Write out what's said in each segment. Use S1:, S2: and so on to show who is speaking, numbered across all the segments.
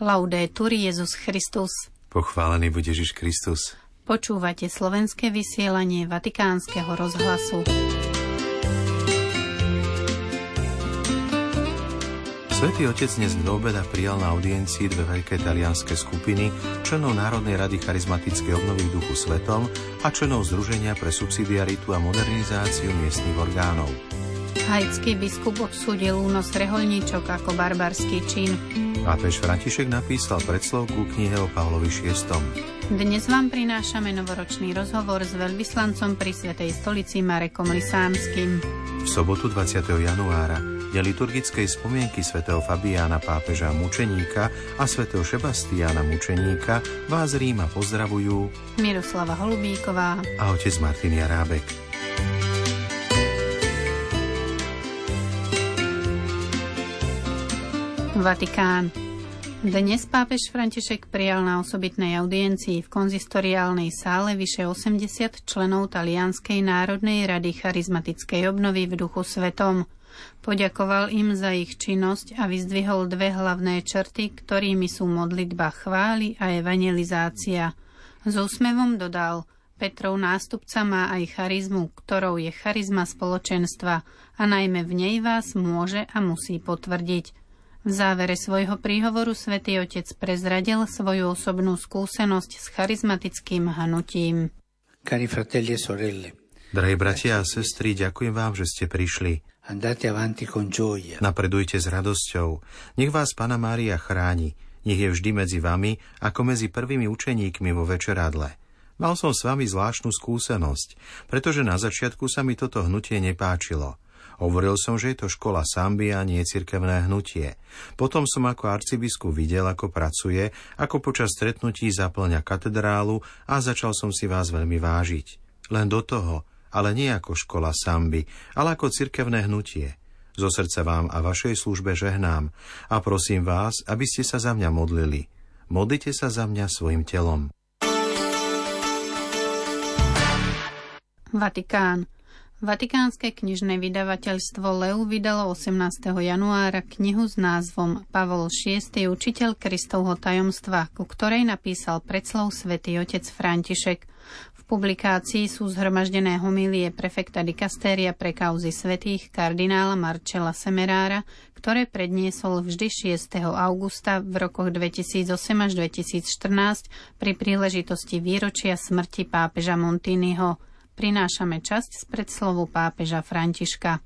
S1: Laudetur Jezus Christus.
S2: Pochválený bude Ježiš Kristus.
S1: Počúvate slovenské vysielanie Vatikánskeho rozhlasu.
S2: Svetý Otec dnes do obeda prijal na audiencii dve veľké talianské skupiny, členov Národnej rady charizmatickej obnovy v duchu svetom a členov Združenia pre subsidiaritu a modernizáciu miestnych orgánov.
S1: Haitský biskup odsúdil únos reholníčok ako barbarský čin.
S2: Pápež František napísal predslovku knihe o Pavlovi VI.
S1: Dnes vám prinášame novoročný rozhovor s veľvyslancom pri Svetej stolici Marekom Lisánskym.
S2: V sobotu 20. januára je liturgickej spomienky svätého Fabiána pápeža mučeníka a svätého Šebastiána mučeníka vás Ríma pozdravujú
S1: Miroslava Holubíková
S2: a otec Martin Jarábek.
S1: Vatikán. Dnes pápež František prijal na osobitnej audiencii v konzistoriálnej sále vyše 80 členov Talianskej národnej rady charizmatickej obnovy v duchu svetom. Poďakoval im za ich činnosť a vyzdvihol dve hlavné črty, ktorými sú modlitba chvály a evangelizácia. S úsmevom dodal, Petrov nástupca má aj charizmu, ktorou je charizma spoločenstva a najmä v nej vás môže a musí potvrdiť. V závere svojho príhovoru svätý Otec prezradil svoju osobnú skúsenosť s charizmatickým hnutím.
S3: Cari fratelli e sorelle,
S2: Drahí bratia a sestry, ďakujem vám, že ste prišli.
S3: andate avanti con gioia.
S2: Napredujte s radosťou. Nech vás Pana Mária chráni. Nech je vždy medzi vami, ako medzi prvými učeníkmi vo večeradle. Mal som s vami zvláštnu skúsenosť, pretože na začiatku sa mi toto hnutie nepáčilo. Hovoril som, že je to škola samby a nie cirkevné hnutie. Potom som ako arcibiskup videl, ako pracuje, ako počas stretnutí zaplňa katedrálu a začal som si vás veľmi vážiť. Len do toho, ale nie ako škola samby, ale ako cirkevné hnutie. Zo srdca vám a vašej službe žehnám a prosím vás, aby ste sa za mňa modlili. Modlite sa za mňa svojim telom.
S1: Vatikán. Vatikánske knižné vydavateľstvo Leu vydalo 18. januára knihu s názvom Pavol VI. učiteľ Kristovho tajomstva, ku ktorej napísal predslov svätý otec František. V publikácii sú zhromaždené homílie prefekta dikastéria pre kauzy svetých kardinála Marčela Semerára, ktoré predniesol vždy 6. augusta v rokoch 2008 až 2014 pri príležitosti výročia smrti pápeža Montiniho prinášame časť z predslovu pápeža Františka.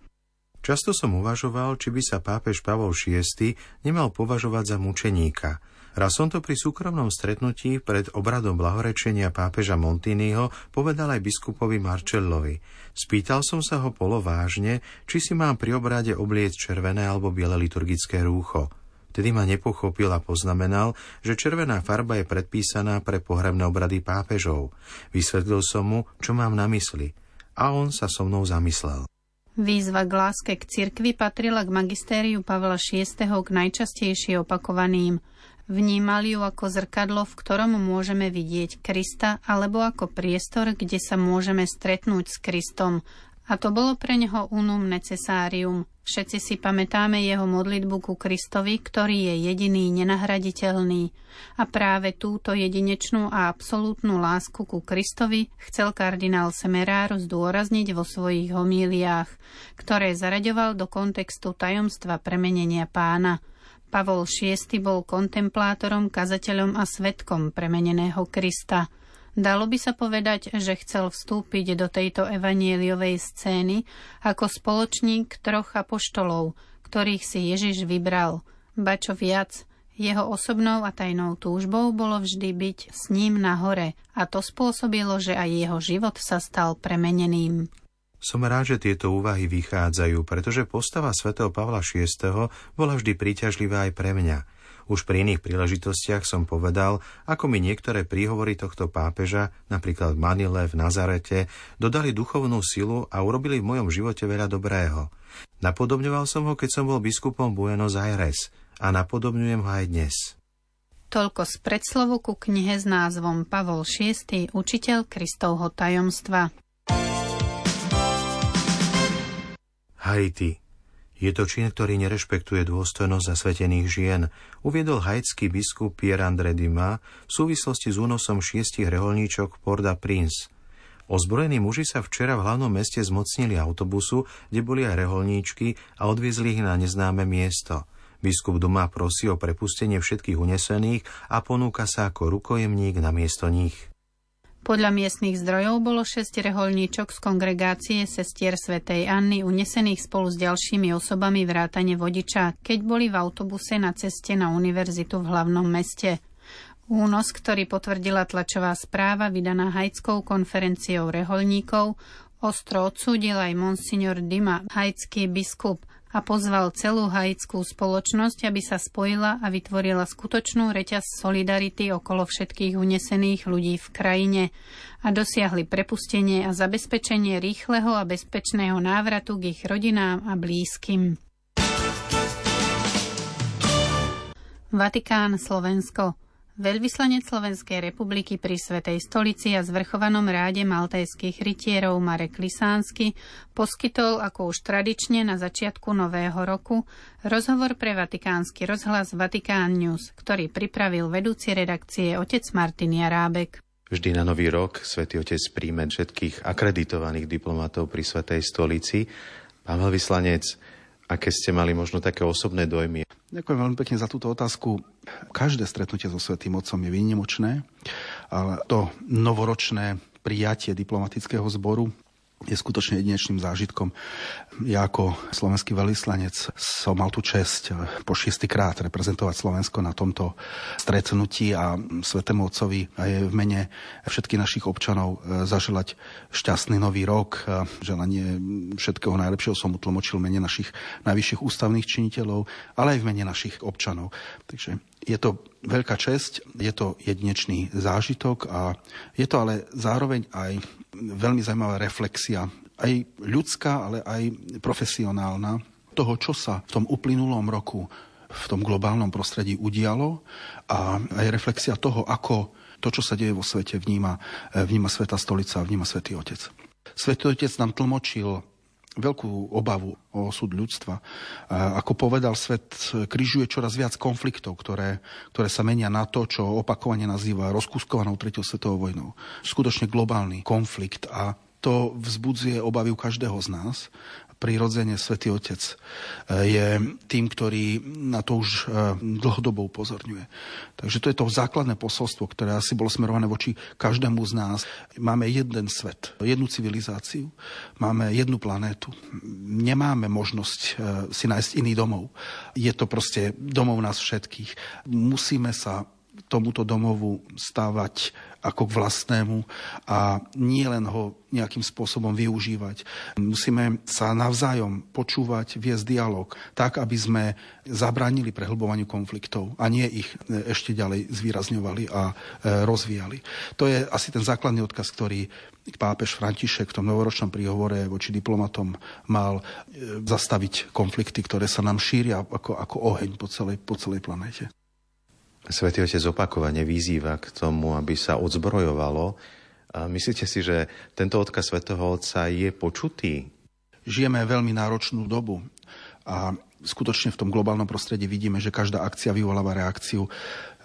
S2: Často som uvažoval, či by sa pápež Pavol VI nemal považovať za mučeníka. Raz som to pri súkromnom stretnutí pred obradom blahorečenia pápeža Montiniho povedal aj biskupovi Marcellovi. Spýtal som sa ho polovážne, či si mám pri obrade obliecť červené alebo biele liturgické rúcho. Vtedy ma nepochopil a poznamenal, že červená farba je predpísaná pre pohrebné obrady pápežov. Vysvetlil som mu, čo mám na mysli. A on sa so mnou zamyslel.
S1: Výzva k láske k cirkvi patrila k magistériu Pavla VI. k najčastejšie opakovaným. Vnímal ju ako zrkadlo, v ktorom môžeme vidieť Krista, alebo ako priestor, kde sa môžeme stretnúť s Kristom, a to bolo pre neho unum necessarium. Všetci si pamätáme jeho modlitbu ku Kristovi, ktorý je jediný, nenahraditeľný. A práve túto jedinečnú a absolútnu lásku ku Kristovi chcel kardinál Semeráro zdôrazniť vo svojich homíliách, ktoré zaraďoval do kontextu tajomstva premenenia pána. Pavol VI bol kontemplátorom, kazateľom a svetkom premeneného Krista – Dalo by sa povedať, že chcel vstúpiť do tejto evanieliovej scény ako spoločník troch apoštolov, ktorých si Ježiš vybral. Ba čo viac, jeho osobnou a tajnou túžbou bolo vždy byť s ním na hore a to spôsobilo, že aj jeho život sa stal premeneným.
S2: Som rád, že tieto úvahy vychádzajú, pretože postava svätého Pavla VI bola vždy príťažlivá aj pre mňa – už pri iných príležitostiach som povedal, ako mi niektoré príhovory tohto pápeža, napríklad v Manile, v Nazarete, dodali duchovnú silu a urobili v mojom živote veľa dobrého. Napodobňoval som ho, keď som bol biskupom Buenos Aires a napodobňujem ho aj dnes.
S1: Toľko z predslovu ku knihe s názvom Pavol VI. Učiteľ Kristovho tajomstva.
S2: Haiti Je to čin, ktorý nerešpektuje dôstojnosť zasvetených žien, uviedol haitský biskup Pierre André Dima v súvislosti s únosom šiestich reholníčok Porda Prince. Ozbrojení muži sa včera v hlavnom meste zmocnili autobusu, kde boli aj reholníčky a odviezli ich na neznáme miesto. Biskup Duma prosí o prepustenie všetkých unesených a ponúka sa ako rukojemník na miesto nich.
S1: Podľa miestnych zdrojov bolo šesť reholníčok z kongregácie sestier svätej Anny unesených spolu s ďalšími osobami vrátane vodiča, keď boli v autobuse na ceste na univerzitu v hlavnom meste. Únos, ktorý potvrdila tlačová správa vydaná hajskou konferenciou reholníkov, ostro odsúdil aj monsignor Dima, hajcký biskup – a pozval celú haitskú spoločnosť, aby sa spojila a vytvorila skutočnú reťaz solidarity okolo všetkých unesených ľudí v krajine a dosiahli prepustenie a zabezpečenie rýchleho a bezpečného návratu k ich rodinám a blízkym. Vatikán, Slovensko. Veľvyslanec Slovenskej republiky pri Svetej stolici a zvrchovanom ráde maltajských rytierov Marek Lisánsky poskytol, ako už tradične na začiatku nového roku, rozhovor pre vatikánsky rozhlas Vatikán News, ktorý pripravil vedúci redakcie otec Martin Jarábek.
S2: Vždy na Nový rok Svetý Otec príjme všetkých akreditovaných diplomatov pri Svetej stolici. Pán veľvyslanec, aké ste mali možno také osobné dojmy?
S4: Ďakujem veľmi pekne za túto otázku. Každé stretnutie so Svetým Otcom je výnimočné, ale to novoročné prijatie diplomatického zboru je skutočne jedinečným zážitkom. Ja ako slovenský veľvyslanec som mal tú čest po šiestýkrát reprezentovať Slovensko na tomto stretnutí a Svetému Otcovi a je v mene všetkých našich občanov e, zaželať šťastný nový rok. Želanie všetkého najlepšieho som utlmočil mene našich najvyšších ústavných činiteľov, ale aj v mene našich občanov. Takže je to veľká česť, je to jedinečný zážitok a je to ale zároveň aj veľmi zaujímavá reflexia, aj ľudská, ale aj profesionálna, toho, čo sa v tom uplynulom roku v tom globálnom prostredí udialo a aj reflexia toho, ako to, čo sa deje vo svete, vníma, vníma Sveta stolica, vníma Svetý Otec. Svetý Otec nám tlmočil veľkú obavu o súd ľudstva. Ako povedal, svet križuje čoraz viac konfliktov, ktoré, ktoré sa menia na to, čo opakovane nazýva rozkuskovanou tretou svetovou vojnou. Skutočne globálny konflikt a to vzbudzuje obavy u každého z nás prirodzene Svetý Otec e, je tým, ktorý na to už e, dlhodobo upozorňuje. Takže to je to základné posolstvo, ktoré asi bolo smerované voči každému z nás. Máme jeden svet, jednu civilizáciu, máme jednu planétu. Nemáme možnosť e, si nájsť iný domov. Je to proste domov nás všetkých. Musíme sa tomuto domovu stávať ako k vlastnému a nie len ho nejakým spôsobom využívať. Musíme sa navzájom počúvať, viesť dialog, tak, aby sme zabránili prehlbovaniu konfliktov a nie ich ešte ďalej zvýrazňovali a e, rozvíjali. To je asi ten základný odkaz, ktorý pápež František v tom novoročnom príhovore voči diplomatom mal e, zastaviť konflikty, ktoré sa nám šíria ako, ako oheň po celej, po celej planéte.
S2: Svetý Otec opakovane vyzýva k tomu, aby sa odzbrojovalo. Myslíte si, že tento odkaz Svetého Otca je počutý?
S4: Žijeme veľmi náročnú dobu a skutočne v tom globálnom prostredí vidíme, že každá akcia vyvoláva reakciu.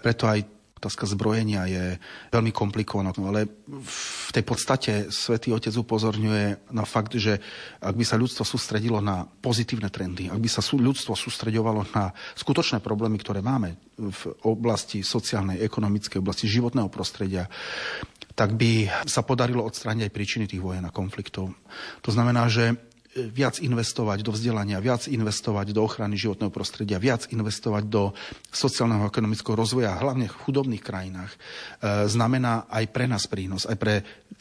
S4: Preto aj otázka zbrojenia je veľmi komplikovaná, ale v tej podstate Svetý Otec upozorňuje na fakt, že ak by sa ľudstvo sústredilo na pozitívne trendy, ak by sa ľudstvo sústredovalo na skutočné problémy, ktoré máme v oblasti sociálnej, ekonomickej, oblasti životného prostredia, tak by sa podarilo odstrániť aj príčiny tých vojen a konfliktov. To znamená, že viac investovať do vzdelania, viac investovať do ochrany životného prostredia, viac investovať do sociálneho a ekonomického rozvoja, hlavne v chudobných krajinách, e, znamená aj pre nás prínos, aj pre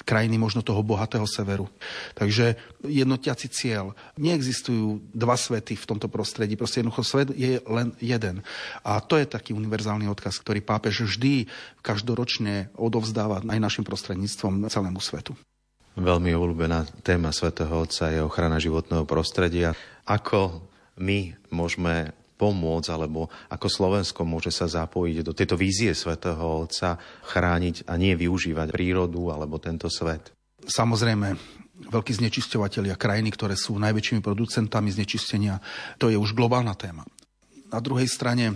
S4: krajiny možno toho bohatého severu. Takže jednotiaci cieľ. Neexistujú dva svety v tomto prostredí, proste jednoducho svet je len jeden. A to je taký univerzálny odkaz, ktorý pápež vždy každoročne odovzdáva aj našim prostredníctvom celému svetu.
S2: Veľmi obľúbená téma svätého Otca je ochrana životného prostredia. Ako my môžeme pomôcť, alebo ako Slovensko môže sa zapojiť do tejto vízie svätého Otca, chrániť a nie využívať prírodu alebo tento svet?
S4: Samozrejme, veľkí znečisťovateľia krajiny, ktoré sú najväčšími producentami znečistenia. To je už globálna téma. Na druhej strane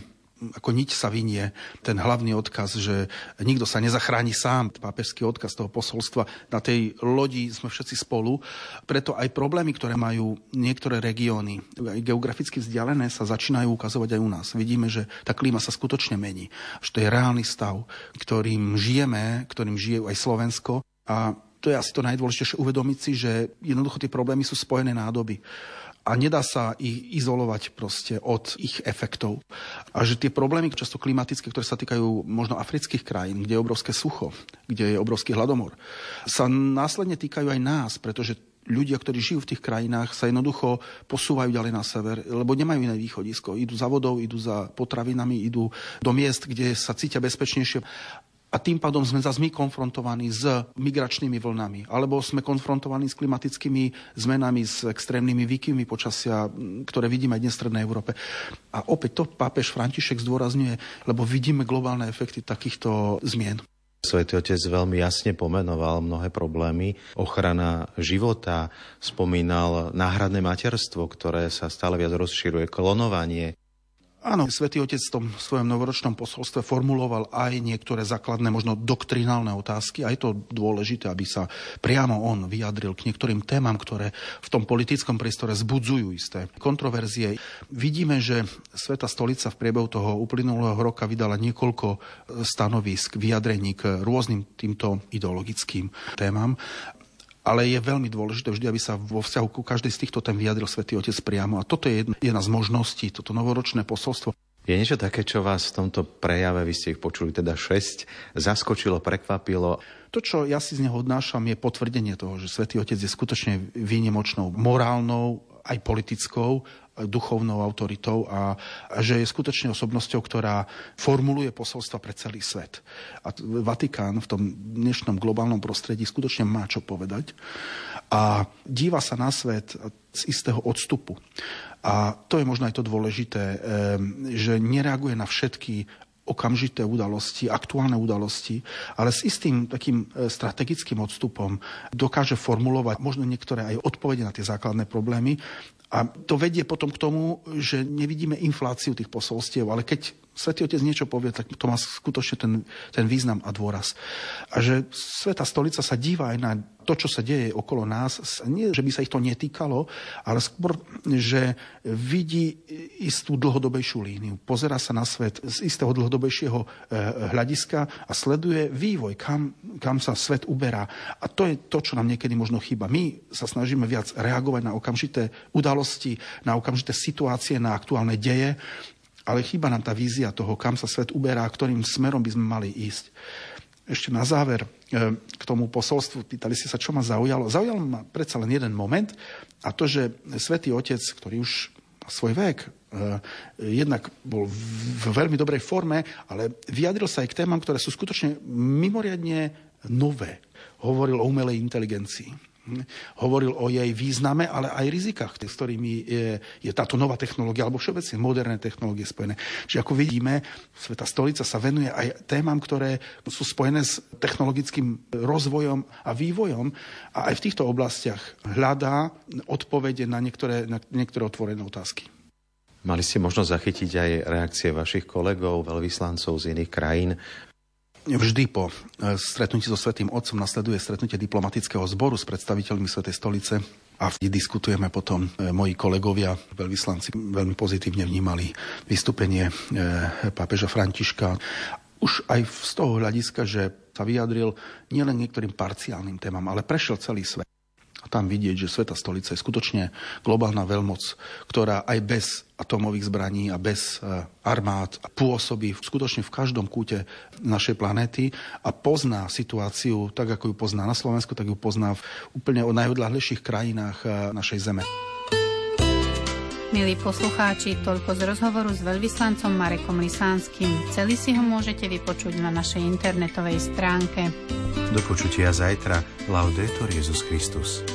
S4: ako niť sa vynie ten hlavný odkaz, že nikto sa nezachráni sám, pápežský odkaz toho posolstva. Na tej lodi sme všetci spolu, preto aj problémy, ktoré majú niektoré regióny, geograficky vzdialené, sa začínajú ukazovať aj u nás. Vidíme, že tá klíma sa skutočne mení, že to je reálny stav, ktorým žijeme, ktorým žije aj Slovensko a to je asi to najdôležitejšie uvedomiť si, že jednoducho tie problémy sú spojené nádoby a nedá sa ich izolovať proste od ich efektov. A že tie problémy, často klimatické, ktoré sa týkajú možno afrických krajín, kde je obrovské sucho, kde je obrovský hladomor, sa následne týkajú aj nás, pretože ľudia, ktorí žijú v tých krajinách, sa jednoducho posúvajú ďalej na sever, lebo nemajú iné východisko. Idú za vodou, idú za potravinami, idú do miest, kde sa cítia bezpečnejšie a tým pádom sme zase my konfrontovaní s migračnými vlnami, alebo sme konfrontovaní s klimatickými zmenami, s extrémnymi výkyvmi počasia, ktoré vidíme aj dnes v Strednej Európe. A opäť to pápež František zdôrazňuje, lebo vidíme globálne efekty takýchto zmien.
S2: Svetý otec veľmi jasne pomenoval mnohé problémy. Ochrana života, spomínal náhradné materstvo, ktoré sa stále viac rozširuje, klonovanie,
S4: Áno, Svetý Otec v tom svojom novoročnom posolstve formuloval aj niektoré základné, možno doktrinálne otázky. A je to dôležité, aby sa priamo on vyjadril k niektorým témam, ktoré v tom politickom priestore zbudzujú isté kontroverzie. Vidíme, že Sveta stolica v priebehu toho uplynulého roka vydala niekoľko stanovisk, vyjadrení k rôznym týmto ideologickým témam. Ale je veľmi dôležité vždy, aby sa vo vzťahu ku každej z týchto tém vyjadril Svetý Otec priamo. A toto je jedna, jedna z možností, toto novoročné posolstvo.
S2: Je niečo také, čo vás v tomto prejave, vy ste ich počuli teda 6, zaskočilo, prekvapilo?
S4: To, čo ja si z neho odnášam, je potvrdenie toho, že Svetý Otec je skutočne výnimočnou morálnou aj politickou duchovnou autoritou a, a že je skutočne osobnosťou, ktorá formuluje posolstva pre celý svet. A Vatikán v tom dnešnom globálnom prostredí skutočne má čo povedať a díva sa na svet z istého odstupu. A to je možno aj to dôležité, že nereaguje na všetky okamžité udalosti, aktuálne udalosti, ale s istým takým e, strategickým odstupom dokáže formulovať možno niektoré aj odpovede na tie základné problémy a to vedie potom k tomu, že nevidíme infláciu tých posolstiev, ale keď Svetý Otec niečo povie, tak to má skutočne ten, ten význam a dôraz. A že Sveta stolica sa díva aj na to, čo sa deje okolo nás, nie, že by sa ich to netýkalo, ale skôr, že vidí istú dlhodobejšiu líniu. Pozera sa na svet z istého dlhodobejšieho e, hľadiska a sleduje vývoj, kam, kam sa svet uberá. A to je to, čo nám niekedy možno chýba. My sa snažíme viac reagovať na okamžité udalosti, na okamžité situácie, na aktuálne deje ale chýba nám tá vízia toho, kam sa svet uberá, ktorým smerom by sme mali ísť. Ešte na záver e, k tomu posolstvu, pýtali ste sa, čo ma zaujalo. Zaujalo ma predsa len jeden moment a to, že svätý Otec, ktorý už svoj vek, e, jednak bol v veľmi dobrej forme, ale vyjadril sa aj k témam, ktoré sú skutočne mimoriadne nové. Hovoril o umelej inteligencii hovoril o jej význame, ale aj rizikách, s ktorými je, je táto nová technológia, alebo všeobecne moderné technológie spojené. Čiže ako vidíme, Sveta stolica sa venuje aj témam, ktoré sú spojené s technologickým rozvojom a vývojom a aj v týchto oblastiach hľadá odpovede na niektoré, na niektoré otvorené otázky.
S2: Mali ste možnosť zachytiť aj reakcie vašich kolegov, veľvyslancov z iných krajín
S4: Vždy po e, stretnutí so Svetým Otcom nasleduje stretnutie diplomatického zboru s predstaviteľmi Svetej stolice a diskutujeme potom. E, moji kolegovia, veľvyslanci, veľmi pozitívne vnímali vystúpenie e, pápeža Františka. Už aj z toho hľadiska, že sa vyjadril nielen niektorým parciálnym témam, ale prešiel celý svet. A tam vidieť, že Sveta stolica je skutočne globálna veľmoc, ktorá aj bez atomových zbraní a bez e, armád pôsobí skutočne v každom kúte našej planéty a pozná situáciu tak, ako ju pozná na Slovensku, tak ju pozná v úplne o najodľahlejších krajinách e, našej zeme.
S1: Milí poslucháči, toľko z rozhovoru s veľvyslancom Marekom Lisánskym. Celý si ho môžete vypočuť na našej internetovej stránke.
S2: Do počutia zajtra. Laudetur Jezus Christus.